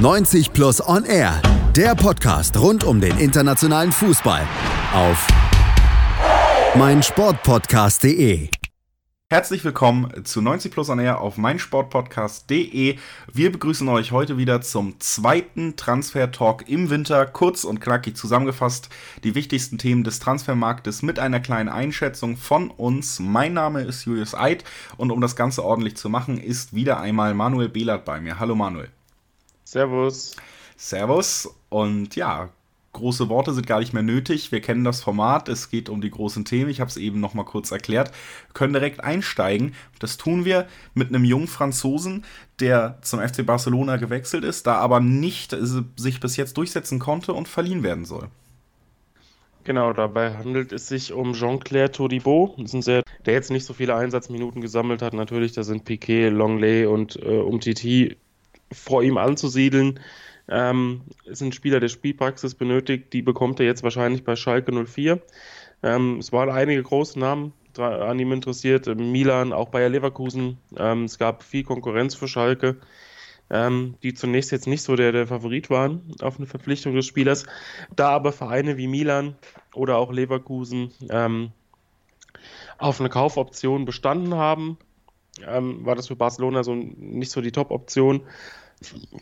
90 Plus On Air, der Podcast rund um den internationalen Fußball auf meinsportpodcast.de. Herzlich willkommen zu 90 Plus On Air auf meinsportpodcast.de. Wir begrüßen euch heute wieder zum zweiten Transfer-Talk im Winter. Kurz und knackig zusammengefasst die wichtigsten Themen des Transfermarktes mit einer kleinen Einschätzung von uns. Mein Name ist Julius Eid und um das Ganze ordentlich zu machen, ist wieder einmal Manuel Behlert bei mir. Hallo Manuel. Servus. Servus und ja, große Worte sind gar nicht mehr nötig. Wir kennen das Format. Es geht um die großen Themen. Ich habe es eben noch mal kurz erklärt. Wir können direkt einsteigen. Das tun wir mit einem jungen Franzosen, der zum FC Barcelona gewechselt ist, da aber nicht sich bis jetzt durchsetzen konnte und verliehen werden soll. Genau, dabei handelt es sich um Jean-Claire Todibo, der jetzt nicht so viele Einsatzminuten gesammelt hat. Natürlich, da sind Piquet, Longley und äh, Umtiti vor ihm anzusiedeln. Ähm, ist ein Spieler, der Spielpraxis benötigt, die bekommt er jetzt wahrscheinlich bei Schalke 04. Ähm, es waren einige große Namen an ihm interessiert, Milan, auch Bayer Leverkusen. Ähm, es gab viel Konkurrenz für Schalke, ähm, die zunächst jetzt nicht so der, der Favorit waren auf eine Verpflichtung des Spielers. Da aber Vereine wie Milan oder auch Leverkusen ähm, auf eine Kaufoption bestanden haben, ähm, war das für Barcelona so nicht so die Top-Option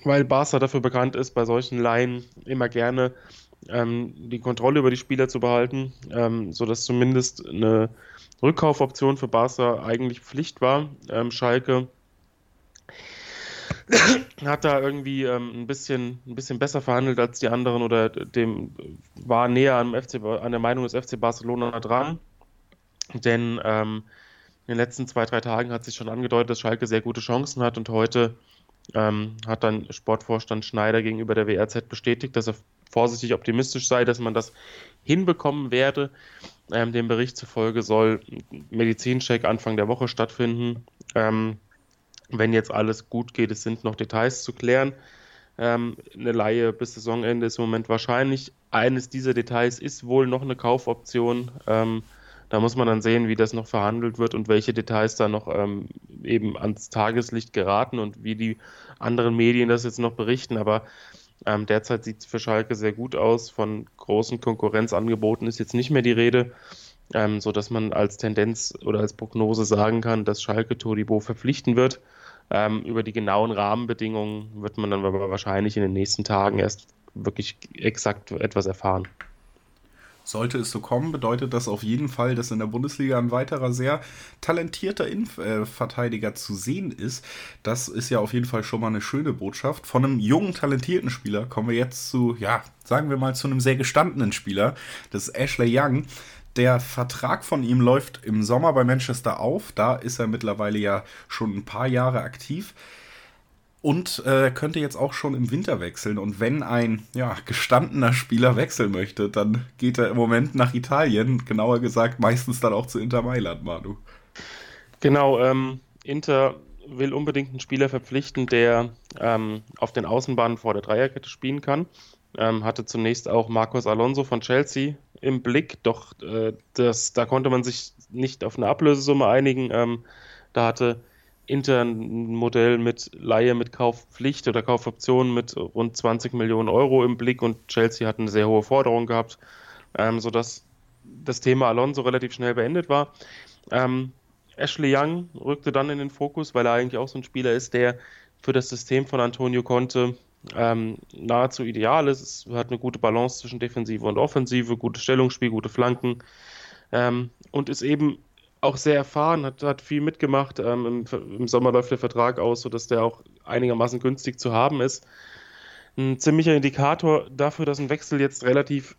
weil Barca dafür bekannt ist, bei solchen Laien immer gerne ähm, die Kontrolle über die Spieler zu behalten, ähm, sodass zumindest eine Rückkaufoption für Barca eigentlich Pflicht war. Ähm, Schalke hat da irgendwie ähm, ein, bisschen, ein bisschen besser verhandelt als die anderen oder dem war näher am FC, an der Meinung des FC Barcelona dran. Denn ähm, in den letzten zwei, drei Tagen hat sich schon angedeutet, dass Schalke sehr gute Chancen hat und heute ähm, hat dann Sportvorstand Schneider gegenüber der WRZ bestätigt, dass er vorsichtig optimistisch sei, dass man das hinbekommen werde. Ähm, dem Bericht zufolge soll Medizincheck Anfang der Woche stattfinden. Ähm, wenn jetzt alles gut geht, es sind noch Details zu klären. Ähm, eine Laie bis Saisonende ist im Moment wahrscheinlich. Eines dieser Details ist wohl noch eine Kaufoption. Da muss man dann sehen, wie das noch verhandelt wird und welche Details da noch ähm, eben ans Tageslicht geraten und wie die anderen Medien das jetzt noch berichten. Aber ähm, derzeit sieht es für Schalke sehr gut aus. Von großen Konkurrenzangeboten ist jetzt nicht mehr die Rede, ähm, sodass man als Tendenz oder als Prognose sagen kann, dass Schalke Todibo verpflichten wird. Ähm, über die genauen Rahmenbedingungen wird man dann aber wahrscheinlich in den nächsten Tagen erst wirklich exakt etwas erfahren. Sollte es so kommen, bedeutet das auf jeden Fall, dass in der Bundesliga ein weiterer sehr talentierter Innenverteidiger zu sehen ist. Das ist ja auf jeden Fall schon mal eine schöne Botschaft. Von einem jungen, talentierten Spieler kommen wir jetzt zu, ja, sagen wir mal, zu einem sehr gestandenen Spieler. Das ist Ashley Young. Der Vertrag von ihm läuft im Sommer bei Manchester auf. Da ist er mittlerweile ja schon ein paar Jahre aktiv und äh, könnte jetzt auch schon im Winter wechseln. Und wenn ein ja, gestandener Spieler wechseln möchte, dann geht er im Moment nach Italien, genauer gesagt meistens dann auch zu Inter Mailand, Manu. Genau, ähm, Inter will unbedingt einen Spieler verpflichten, der ähm, auf den Außenbahnen vor der Dreierkette spielen kann. Ähm, hatte zunächst auch Marcos Alonso von Chelsea im Blick, doch äh, das, da konnte man sich nicht auf eine Ablösesumme einigen. Ähm, da hatte internen Modell mit Laie mit Kaufpflicht oder Kaufoption mit rund 20 Millionen Euro im Blick und Chelsea hat eine sehr hohe Forderung gehabt, ähm, sodass das Thema Alonso relativ schnell beendet war. Ähm, Ashley Young rückte dann in den Fokus, weil er eigentlich auch so ein Spieler ist, der für das System von Antonio Conte ähm, nahezu ideal ist. Es hat eine gute Balance zwischen Defensive und Offensive, gutes Stellungsspiel, gute Flanken ähm, und ist eben auch sehr erfahren, hat, hat viel mitgemacht. Ähm, im, im, Sommer läuft der Vertrag aus, sodass der auch einigermaßen günstig zu haben ist. Ein ziemlicher Indikator dafür, dass ein Wechsel jetzt relativ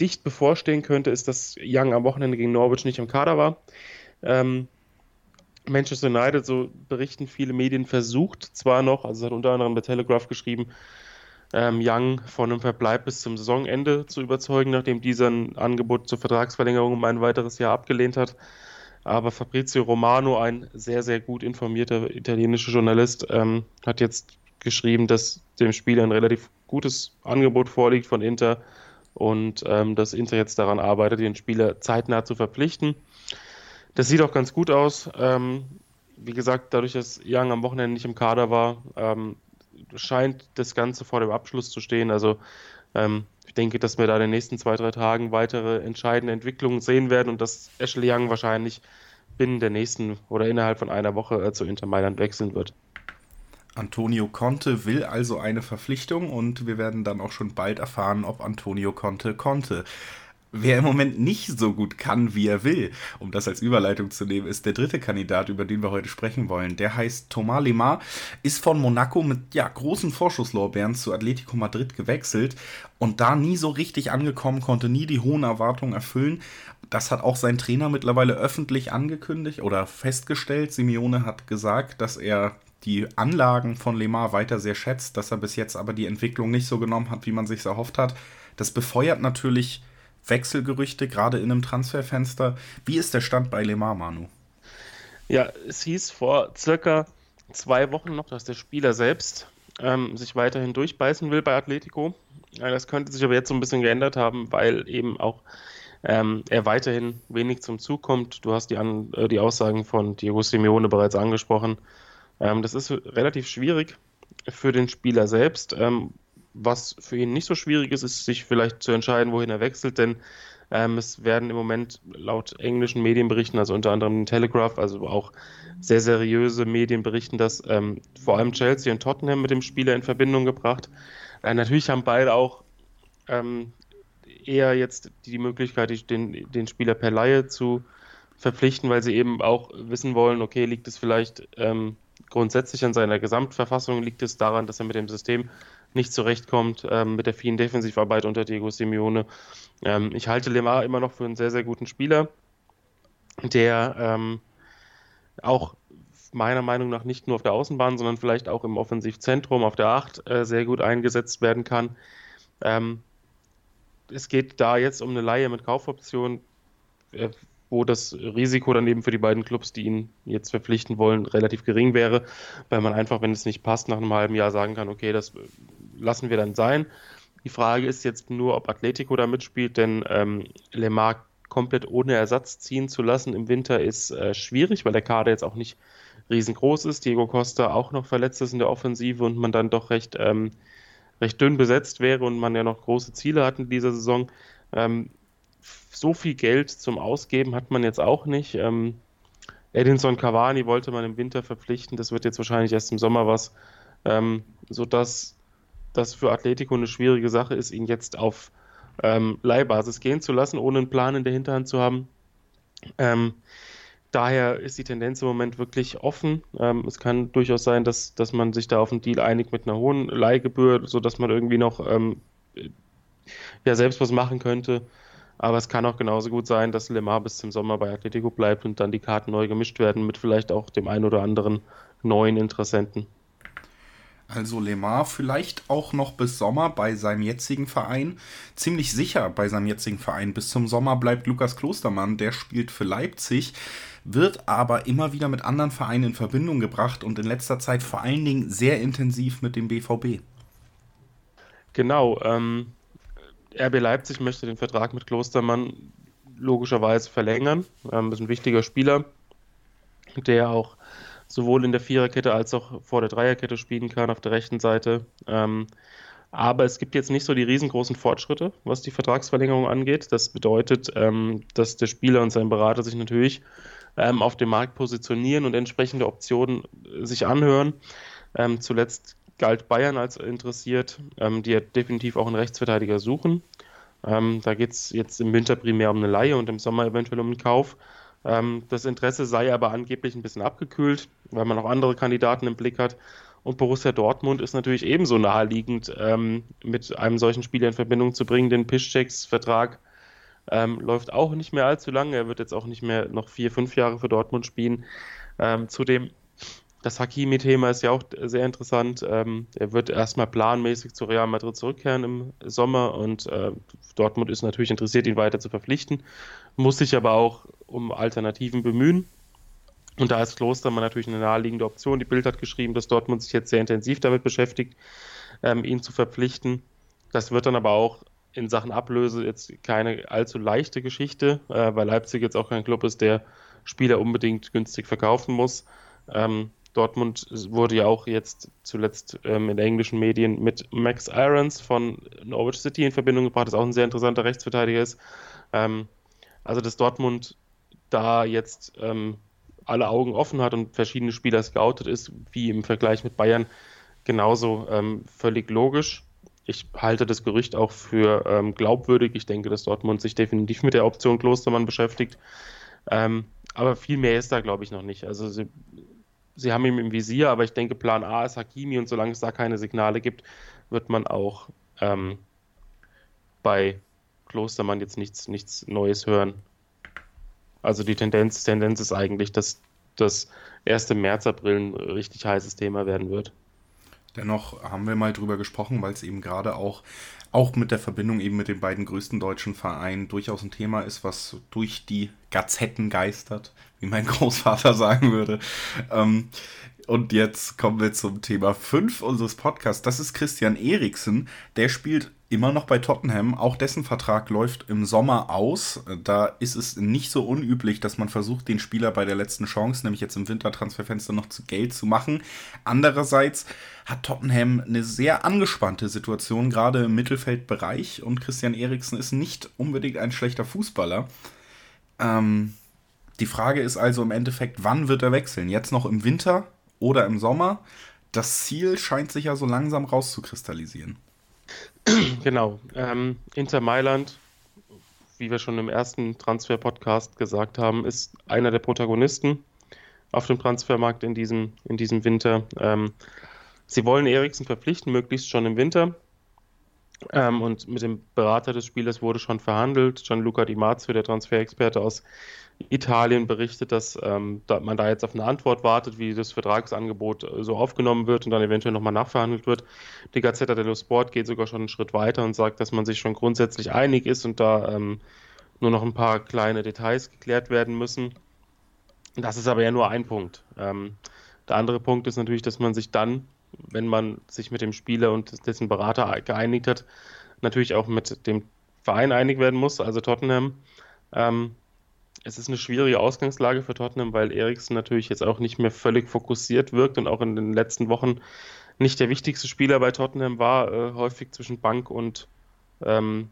dicht bevorstehen könnte, ist, dass Young am Wochenende gegen Norwich nicht im Kader war. Ähm, Manchester United, so berichten viele Medien, versucht zwar noch, also hat unter anderem der Telegraph geschrieben, ähm, Young von einem Verbleib bis zum Saisonende zu überzeugen, nachdem dieser ein Angebot zur Vertragsverlängerung um ein weiteres Jahr abgelehnt hat. Aber Fabrizio Romano, ein sehr, sehr gut informierter italienischer Journalist, ähm, hat jetzt geschrieben, dass dem Spieler ein relativ gutes Angebot vorliegt von Inter und ähm, dass Inter jetzt daran arbeitet, den Spieler zeitnah zu verpflichten. Das sieht auch ganz gut aus. Ähm, wie gesagt, dadurch, dass Young am Wochenende nicht im Kader war, ähm, scheint das Ganze vor dem Abschluss zu stehen. Also ähm, ich denke, dass wir da in den nächsten zwei, drei Tagen weitere entscheidende Entwicklungen sehen werden und dass Ashley Young wahrscheinlich binnen der nächsten oder innerhalb von einer Woche äh, zu Inter Mailand wechseln wird. Antonio Conte will also eine Verpflichtung und wir werden dann auch schon bald erfahren, ob Antonio Conte konnte. Wer im Moment nicht so gut kann, wie er will, um das als Überleitung zu nehmen, ist der dritte Kandidat, über den wir heute sprechen wollen. Der heißt Thomas Lemar, ist von Monaco mit ja, großen Vorschusslorbeeren zu Atletico Madrid gewechselt und da nie so richtig angekommen, konnte nie die hohen Erwartungen erfüllen. Das hat auch sein Trainer mittlerweile öffentlich angekündigt oder festgestellt. Simeone hat gesagt, dass er die Anlagen von Lemar weiter sehr schätzt, dass er bis jetzt aber die Entwicklung nicht so genommen hat, wie man sich erhofft hat. Das befeuert natürlich Wechselgerüchte, gerade in einem Transferfenster. Wie ist der Stand bei Lemar, Manu? Ja, es hieß vor circa zwei Wochen noch, dass der Spieler selbst ähm, sich weiterhin durchbeißen will bei Atletico. Das könnte sich aber jetzt so ein bisschen geändert haben, weil eben auch ähm, er weiterhin wenig zum Zug kommt. Du hast die, An äh, die Aussagen von Diego Simeone bereits angesprochen. Ähm, das ist relativ schwierig für den Spieler selbst. Ähm, was für ihn nicht so schwierig ist, ist sich vielleicht zu entscheiden, wohin er wechselt, denn ähm, es werden im Moment laut englischen Medienberichten, also unter anderem Telegraph, also auch sehr seriöse Medien berichten, dass ähm, vor allem Chelsea und Tottenham mit dem Spieler in Verbindung gebracht. Äh, natürlich haben beide auch ähm, eher jetzt die Möglichkeit, den, den Spieler per Laie zu verpflichten, weil sie eben auch wissen wollen, okay, liegt es vielleicht ähm, grundsätzlich an seiner Gesamtverfassung, liegt es daran, dass er mit dem System nicht zurechtkommt ähm, mit der vielen Defensivarbeit unter Diego Simeone. Ähm, ich halte Lemar immer noch für einen sehr, sehr guten Spieler, der ähm, auch meiner Meinung nach nicht nur auf der Außenbahn, sondern vielleicht auch im Offensivzentrum auf der 8 äh, sehr gut eingesetzt werden kann. Ähm, es geht da jetzt um eine Laie mit Kaufoption, äh, wo das Risiko dann eben für die beiden Clubs, die ihn jetzt verpflichten wollen, relativ gering wäre, weil man einfach, wenn es nicht passt, nach einem halben Jahr sagen kann, okay, das lassen wir dann sein. Die Frage ist jetzt nur, ob Atletico da mitspielt, denn ähm, Lemar komplett ohne Ersatz ziehen zu lassen im Winter ist äh, schwierig, weil der Kader jetzt auch nicht riesengroß ist. Diego Costa auch noch verletzt ist in der Offensive und man dann doch recht, ähm, recht dünn besetzt wäre und man ja noch große Ziele hat in dieser Saison. Ähm, so viel Geld zum Ausgeben hat man jetzt auch nicht. Ähm, Edinson Cavani wollte man im Winter verpflichten, das wird jetzt wahrscheinlich erst im Sommer was, ähm, sodass das für Atletico eine schwierige Sache ist, ihn jetzt auf ähm, Leihbasis gehen zu lassen, ohne einen Plan in der Hinterhand zu haben. Ähm, daher ist die Tendenz im Moment wirklich offen. Ähm, es kann durchaus sein, dass, dass man sich da auf einen Deal einigt mit einer hohen Leihgebühr, sodass man irgendwie noch ähm, ja, selbst was machen könnte. Aber es kann auch genauso gut sein, dass Lemar bis zum Sommer bei Atletico bleibt und dann die Karten neu gemischt werden mit vielleicht auch dem einen oder anderen neuen Interessenten. Also Lemar vielleicht auch noch bis Sommer bei seinem jetzigen Verein. Ziemlich sicher bei seinem jetzigen Verein. Bis zum Sommer bleibt Lukas Klostermann, der spielt für Leipzig, wird aber immer wieder mit anderen Vereinen in Verbindung gebracht und in letzter Zeit vor allen Dingen sehr intensiv mit dem BVB. Genau, ähm, RB Leipzig möchte den Vertrag mit Klostermann logischerweise verlängern. Ähm, ist ein wichtiger Spieler, der auch sowohl in der Viererkette als auch vor der Dreierkette spielen kann auf der rechten Seite. Ähm, aber es gibt jetzt nicht so die riesengroßen Fortschritte, was die Vertragsverlängerung angeht. Das bedeutet, ähm, dass der Spieler und sein Berater sich natürlich ähm, auf dem Markt positionieren und entsprechende Optionen äh, sich anhören. Ähm, zuletzt galt Bayern als interessiert, ähm, die ja definitiv auch einen Rechtsverteidiger suchen. Ähm, da geht es jetzt im Winter primär um eine Laie und im Sommer eventuell um einen Kauf. Ähm, das Interesse sei aber angeblich ein bisschen abgekühlt, weil man auch andere Kandidaten im Blick hat. Und Borussia Dortmund ist natürlich ebenso naheliegend, ähm, mit einem solchen Spieler in Verbindung zu bringen. Den Piszczeks Vertrag ähm, läuft auch nicht mehr allzu lange. Er wird jetzt auch nicht mehr noch vier, fünf Jahre für Dortmund spielen. Ähm, zudem, das Hakimi-Thema ist ja auch sehr interessant. Ähm, er wird erstmal planmäßig zu Real Madrid zurückkehren im Sommer und äh, Dortmund ist natürlich interessiert, ihn weiter zu verpflichten, muss sich aber auch um Alternativen bemühen. Und da ist Klostermann natürlich eine naheliegende Option. Die Bild hat geschrieben, dass Dortmund sich jetzt sehr intensiv damit beschäftigt, ähm, ihn zu verpflichten. Das wird dann aber auch in Sachen Ablöse jetzt keine allzu leichte Geschichte, äh, weil Leipzig jetzt auch kein Club ist, der Spieler unbedingt günstig verkaufen muss. Ähm, Dortmund wurde ja auch jetzt zuletzt ähm, in englischen Medien mit Max Irons von Norwich City in Verbindung gebracht, das auch ein sehr interessanter Rechtsverteidiger ist. Ähm, also, dass Dortmund da jetzt ähm, alle Augen offen hat und verschiedene Spieler scoutet ist, wie im Vergleich mit Bayern, genauso ähm, völlig logisch. Ich halte das Gerücht auch für ähm, glaubwürdig. Ich denke, dass Dortmund sich definitiv mit der Option Klostermann beschäftigt. Ähm, aber viel mehr ist da, glaube ich, noch nicht. Also sie, sie haben ihn im Visier, aber ich denke, Plan A ist Hakimi und solange es da keine Signale gibt, wird man auch ähm, bei Klostermann jetzt nichts, nichts Neues hören. Also die Tendenz, Tendenz ist eigentlich, dass das erste März, April ein richtig heißes Thema werden wird. Dennoch haben wir mal drüber gesprochen, weil es eben gerade auch, auch mit der Verbindung eben mit den beiden größten deutschen Vereinen durchaus ein Thema ist, was durch die Gazetten geistert, wie mein Großvater sagen würde. Ähm, und jetzt kommen wir zum Thema 5 unseres Podcasts. Das ist Christian Eriksen. Der spielt immer noch bei Tottenham. Auch dessen Vertrag läuft im Sommer aus. Da ist es nicht so unüblich, dass man versucht, den Spieler bei der letzten Chance, nämlich jetzt im Wintertransferfenster, noch zu Geld zu machen. Andererseits hat Tottenham eine sehr angespannte Situation, gerade im Mittelfeldbereich. Und Christian Eriksen ist nicht unbedingt ein schlechter Fußballer. Ähm, die Frage ist also im Endeffekt, wann wird er wechseln? Jetzt noch im Winter oder im Sommer? Das Ziel scheint sich ja so langsam rauszukristallisieren. Genau. Ähm, Inter Mailand, wie wir schon im ersten Transfer-Podcast gesagt haben, ist einer der Protagonisten auf dem Transfermarkt in diesem, in diesem Winter. Ähm, sie wollen Eriksen verpflichten, möglichst schon im Winter. Ähm, und mit dem Berater des Spielers wurde schon verhandelt. Gianluca Di Marzio, der Transferexperte aus Italien berichtet, dass ähm, da man da jetzt auf eine Antwort wartet, wie das Vertragsangebot äh, so aufgenommen wird und dann eventuell nochmal nachverhandelt wird. Die Gazzetta dello Sport geht sogar schon einen Schritt weiter und sagt, dass man sich schon grundsätzlich einig ist und da ähm, nur noch ein paar kleine Details geklärt werden müssen. Das ist aber ja nur ein Punkt. Ähm, der andere Punkt ist natürlich, dass man sich dann, wenn man sich mit dem Spieler und dessen Berater geeinigt hat, natürlich auch mit dem Verein einig werden muss, also Tottenham. Ähm, es ist eine schwierige Ausgangslage für Tottenham, weil Eriksen natürlich jetzt auch nicht mehr völlig fokussiert wirkt und auch in den letzten Wochen nicht der wichtigste Spieler bei Tottenham war, äh, häufig zwischen Bank und, ähm,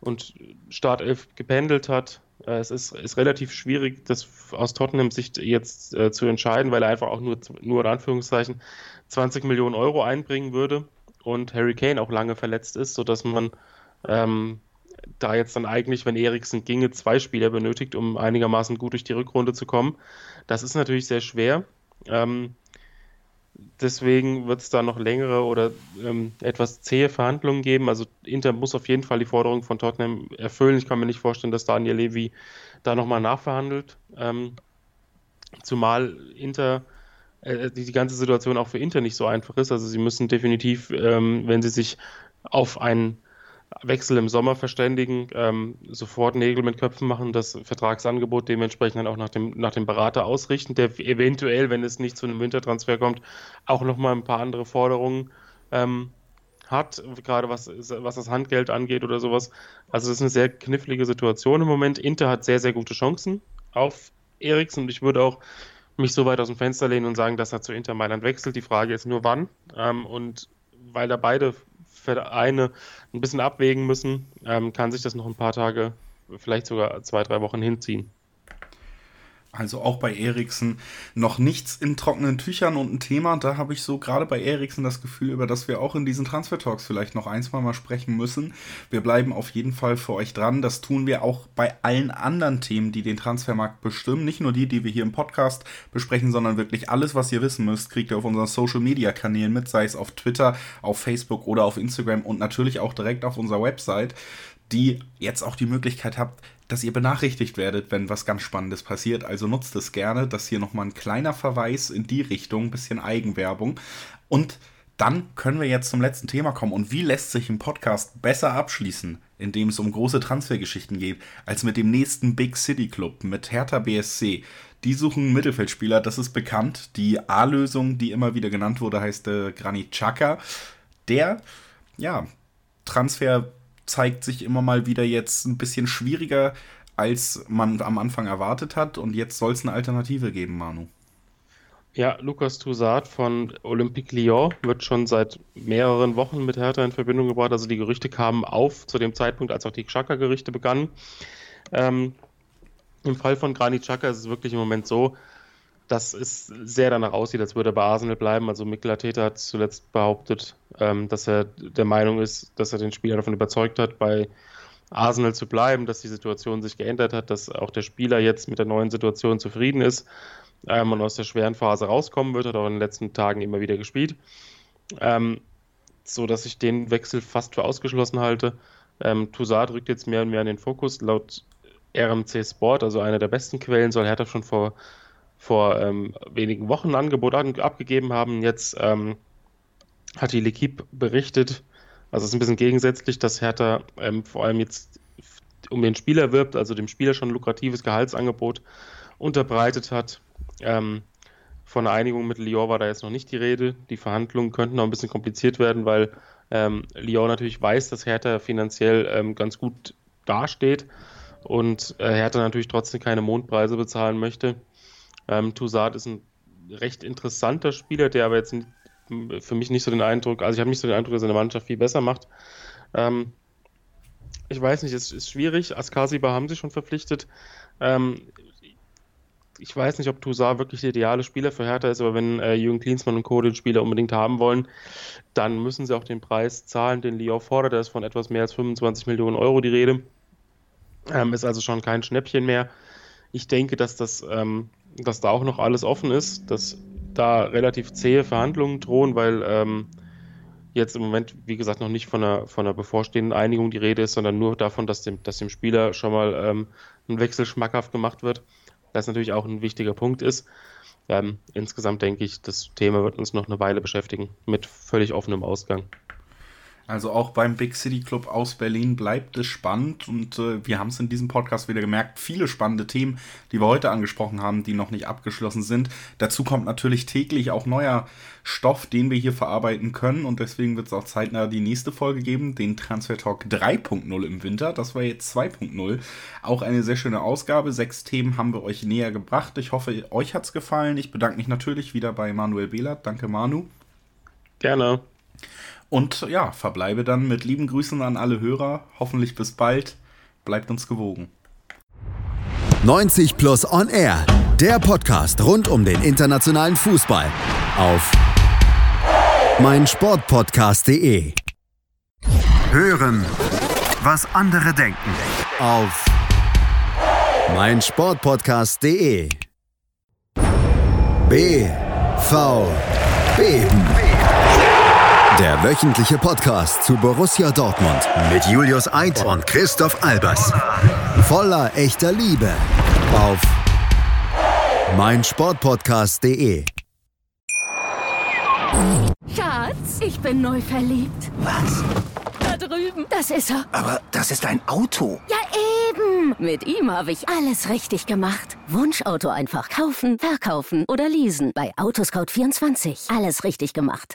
und Startelf gependelt hat. Äh, es ist, ist relativ schwierig, das aus Tottenham Sicht jetzt äh, zu entscheiden, weil er einfach auch nur, nur in Anführungszeichen 20 Millionen Euro einbringen würde und Harry Kane auch lange verletzt ist, sodass man ähm, da jetzt dann eigentlich, wenn Eriksen ginge, zwei Spieler benötigt, um einigermaßen gut durch die Rückrunde zu kommen. Das ist natürlich sehr schwer. Ähm, deswegen wird es da noch längere oder ähm, etwas zähe Verhandlungen geben. Also Inter muss auf jeden Fall die Forderung von Tottenham erfüllen. Ich kann mir nicht vorstellen, dass Daniel Levy da nochmal nachverhandelt. Ähm, zumal Inter äh, die, die, ganze Situation auch für Inter nicht so einfach ist. Also sie müssen definitiv, ähm, wenn sie sich auf einen Wechsel im Sommer verständigen, ähm, sofort Nägel mit Köpfen machen, das Vertragsangebot dementsprechend dann auch nach dem, nach dem Berater ausrichten, der eventuell, wenn es nicht zu einem Wintertransfer kommt, auch nochmal ein paar andere Forderungen ähm, hat, gerade was, was das Handgeld angeht oder sowas. Also das ist eine sehr knifflige Situation im Moment. Inter hat sehr, sehr gute Chancen auf Eriksen und ich würde auch mich so weit aus dem Fenster lehnen und sagen, dass er zu Inter Mailand wechselt. Die Frage ist nur wann. Ähm, und weil da beide Vereine ein bisschen abwägen müssen, ähm, kann sich das noch ein paar Tage, vielleicht sogar zwei, drei Wochen hinziehen. Also auch bei Eriksen noch nichts in trockenen Tüchern und ein Thema, da habe ich so gerade bei Eriksen das Gefühl, über das wir auch in diesen Transfer Talks vielleicht noch ein, zwei Mal sprechen müssen. Wir bleiben auf jeden Fall für euch dran. Das tun wir auch bei allen anderen Themen, die den Transfermarkt bestimmen. Nicht nur die, die wir hier im Podcast besprechen, sondern wirklich alles, was ihr wissen müsst, kriegt ihr auf unseren Social Media Kanälen mit, sei es auf Twitter, auf Facebook oder auf Instagram und natürlich auch direkt auf unserer Website die jetzt auch die Möglichkeit habt, dass ihr benachrichtigt werdet, wenn was ganz Spannendes passiert. Also nutzt es gerne. Das hier nochmal ein kleiner Verweis in die Richtung, ein bisschen Eigenwerbung. Und dann können wir jetzt zum letzten Thema kommen. Und wie lässt sich ein Podcast besser abschließen, indem es um große Transfergeschichten geht, als mit dem nächsten Big City Club, mit Hertha BSC. Die suchen Mittelfeldspieler, das ist bekannt. Die A-Lösung, die immer wieder genannt wurde, heißt äh, Granit Xhaka. Der, ja, Transfer zeigt sich immer mal wieder jetzt ein bisschen schwieriger, als man am Anfang erwartet hat. Und jetzt soll es eine Alternative geben, Manu. Ja, Lukas Toussaint von Olympique Lyon wird schon seit mehreren Wochen mit Hertha in Verbindung gebracht. Also die Gerüchte kamen auf zu dem Zeitpunkt, als auch die Xhaka-Gerichte begannen. Ähm, Im Fall von Granit Xhaka ist es wirklich im Moment so, dass es sehr danach aussieht, als würde er bei Arsenal bleiben. Also Mikel hat zuletzt behauptet, ähm, dass er der Meinung ist, dass er den Spieler davon überzeugt hat, bei Arsenal zu bleiben, dass die Situation sich geändert hat, dass auch der Spieler jetzt mit der neuen Situation zufrieden ist ähm, und aus der schweren Phase rauskommen wird, hat auch in den letzten Tagen immer wieder gespielt. Ähm, so dass ich den Wechsel fast für ausgeschlossen halte. Ähm, Toussaint rückt jetzt mehr und mehr in den Fokus. Laut RMC Sport, also einer der besten Quellen, soll Hertha schon vor, vor ähm, wenigen Wochen ein Angebot an, abgegeben haben. Jetzt ähm, hat die L'Equipe berichtet, also es ist ein bisschen gegensätzlich, dass Hertha ähm, vor allem jetzt um den Spieler wirbt, also dem Spieler schon ein lukratives Gehaltsangebot unterbreitet hat. Ähm, von einer Einigung mit Lyon war da jetzt noch nicht die Rede. Die Verhandlungen könnten noch ein bisschen kompliziert werden, weil ähm, Lyon natürlich weiß, dass Hertha finanziell ähm, ganz gut dasteht und äh, Hertha natürlich trotzdem keine Mondpreise bezahlen möchte. Ähm, Toussaint ist ein recht interessanter Spieler, der aber jetzt für mich nicht so den Eindruck, also ich habe nicht so den Eindruck, dass er eine Mannschaft viel besser macht. Ähm, ich weiß nicht, es ist schwierig. Askasiba haben sie schon verpflichtet. Ähm, ich weiß nicht, ob Toussaint wirklich der ideale Spieler für Hertha ist, aber wenn äh, Jürgen Klinsmann und Co. den Spieler unbedingt haben wollen, dann müssen sie auch den Preis zahlen, den Lyon fordert. Da ist von etwas mehr als 25 Millionen Euro die Rede. Ähm, ist also schon kein Schnäppchen mehr. Ich denke, dass das, ähm, dass da auch noch alles offen ist, dass da relativ zähe Verhandlungen drohen, weil ähm, jetzt im Moment, wie gesagt, noch nicht von einer, von einer bevorstehenden Einigung die Rede ist, sondern nur davon, dass dem, dass dem Spieler schon mal ähm, ein Wechsel schmackhaft gemacht wird. Das natürlich auch ein wichtiger Punkt ist. Ähm, insgesamt denke ich, das Thema wird uns noch eine Weile beschäftigen, mit völlig offenem Ausgang. Also auch beim Big City Club aus Berlin bleibt es spannend und äh, wir haben es in diesem Podcast wieder gemerkt, viele spannende Themen, die wir heute angesprochen haben, die noch nicht abgeschlossen sind. Dazu kommt natürlich täglich auch neuer Stoff, den wir hier verarbeiten können und deswegen wird es auch zeitnah die nächste Folge geben, den Transfer Talk 3.0 im Winter. Das war jetzt 2.0. Auch eine sehr schöne Ausgabe. Sechs Themen haben wir euch näher gebracht. Ich hoffe, euch hat es gefallen. Ich bedanke mich natürlich wieder bei Manuel Behlert. Danke, Manu. Gerne. Und ja, verbleibe dann mit lieben Grüßen an alle Hörer. Hoffentlich bis bald. Bleibt uns gewogen. 90 Plus On Air, der Podcast rund um den internationalen Fußball auf meinsportpodcast.de. Hören, was andere denken auf meinsportpodcast.de. BV Beben. Der wöchentliche Podcast zu Borussia Dortmund mit Julius Eid und Christoph Albers. Voller echter Liebe auf meinsportpodcast.de. Schatz, ich bin neu verliebt. Was? Da drüben. Das ist er. Aber das ist ein Auto. Ja, eben. Mit ihm habe ich alles richtig gemacht. Wunschauto einfach kaufen, verkaufen oder leasen. Bei Autoscout24. Alles richtig gemacht.